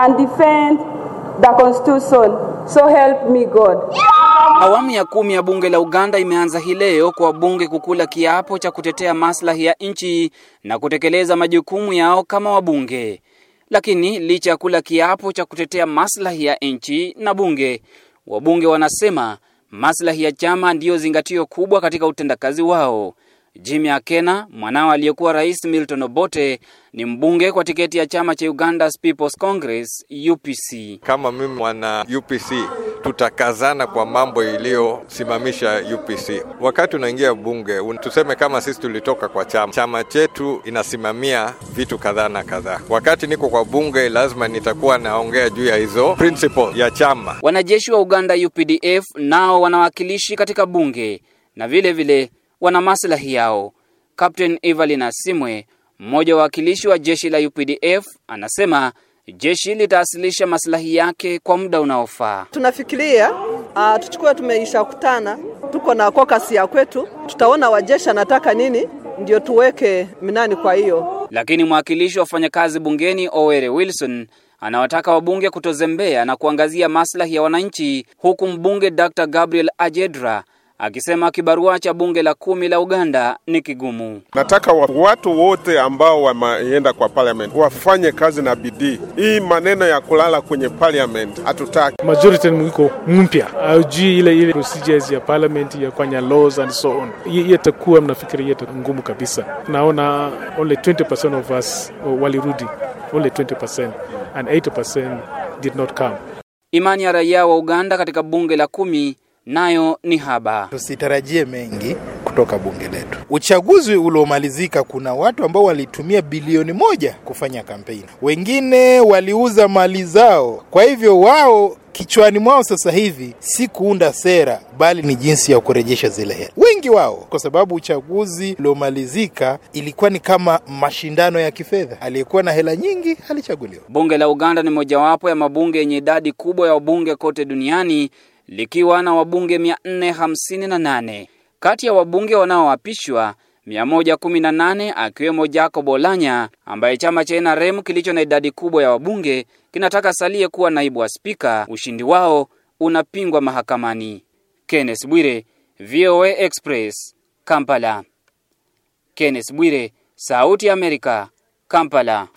and defend the constitution. So help me God. Awamu ya kumi ya bunge la Uganda imeanza hii leo kwa wabunge kukula kiapo cha kutetea maslahi ya nchi na kutekeleza majukumu yao kama wabunge. Lakini licha ya kula kiapo cha kutetea maslahi ya nchi na bunge, wabunge wanasema maslahi ya chama ndiyo zingatio kubwa katika utendakazi wao. Jimmy Akena, mwanao aliyekuwa rais Milton Obote, ni mbunge kwa tiketi ya chama cha Uganda's People's Congress UPC. Kama mimi mwana UPC tutakazana kwa mambo iliyosimamisha UPC. Wakati unaingia bunge, tuseme kama sisi tulitoka kwa chama, chama chetu inasimamia vitu kadhaa na kadhaa. Wakati niko kwa bunge, lazima nitakuwa naongea juu ya hizo principle ya chama. Wanajeshi wa Uganda UPDF nao wanawakilishi katika bunge na vile vile wana maslahi yao. Captain Evelyn Asimwe, mmoja wa wakilishi wa jeshi la UPDF, anasema jeshi litawasilisha maslahi yake kwa muda unaofaa. Tunafikiria uh, tuchukue, tumeisha kutana, tuko na kokasi ya kwetu, tutaona wajeshi anataka nini ndio tuweke minani. Kwa hiyo lakini mwakilishi wa wafanyakazi bungeni Owere Wilson anawataka wabunge kutozembea na kuangazia maslahi ya wananchi, huku mbunge Dr. Gabriel Ajedra akisema kibarua cha bunge la kumi la Uganda ni kigumu. Nataka watu wote ambao wameenda kwa parliament wafanye kazi na bidii. Hii maneno ya kulala kwenye parliament hatutaki. Majority mwiko mpya aujui ile ile procedures ya parliament ya kufanya laws and so on, yatakuwa mnafikiri hiyo ngumu kabisa. Naona only 20% of us walirudi, only 20% and 80% did not come. Imani ya raia wa Uganda katika bunge la kumi nayo ni haba. Tusitarajie mengi kutoka bunge letu. Uchaguzi uliomalizika, kuna watu ambao walitumia bilioni moja kufanya kampeni, wengine waliuza mali zao. Kwa hivyo wao kichwani mwao sasa hivi si kuunda sera, bali ni jinsi ya kurejesha zile hela, wengi wao, kwa sababu uchaguzi uliomalizika ilikuwa ni kama mashindano ya kifedha. Aliyekuwa na hela nyingi alichaguliwa. Bunge la Uganda ni mojawapo ya mabunge yenye idadi kubwa ya wabunge kote duniani likiwa na wabunge 458. Kati ya wabunge wanaoapishwa 118 akiwemo Jacob Olanya ambaye chama cha NRM kilicho na idadi kubwa ya wabunge kinataka salie kuwa naibu wa spika. Ushindi wao unapingwa mahakamani. Kenneth Bwire, VOA Express, Kampala. Kenneth Bwire, Sauti ya Amerika, Kampala.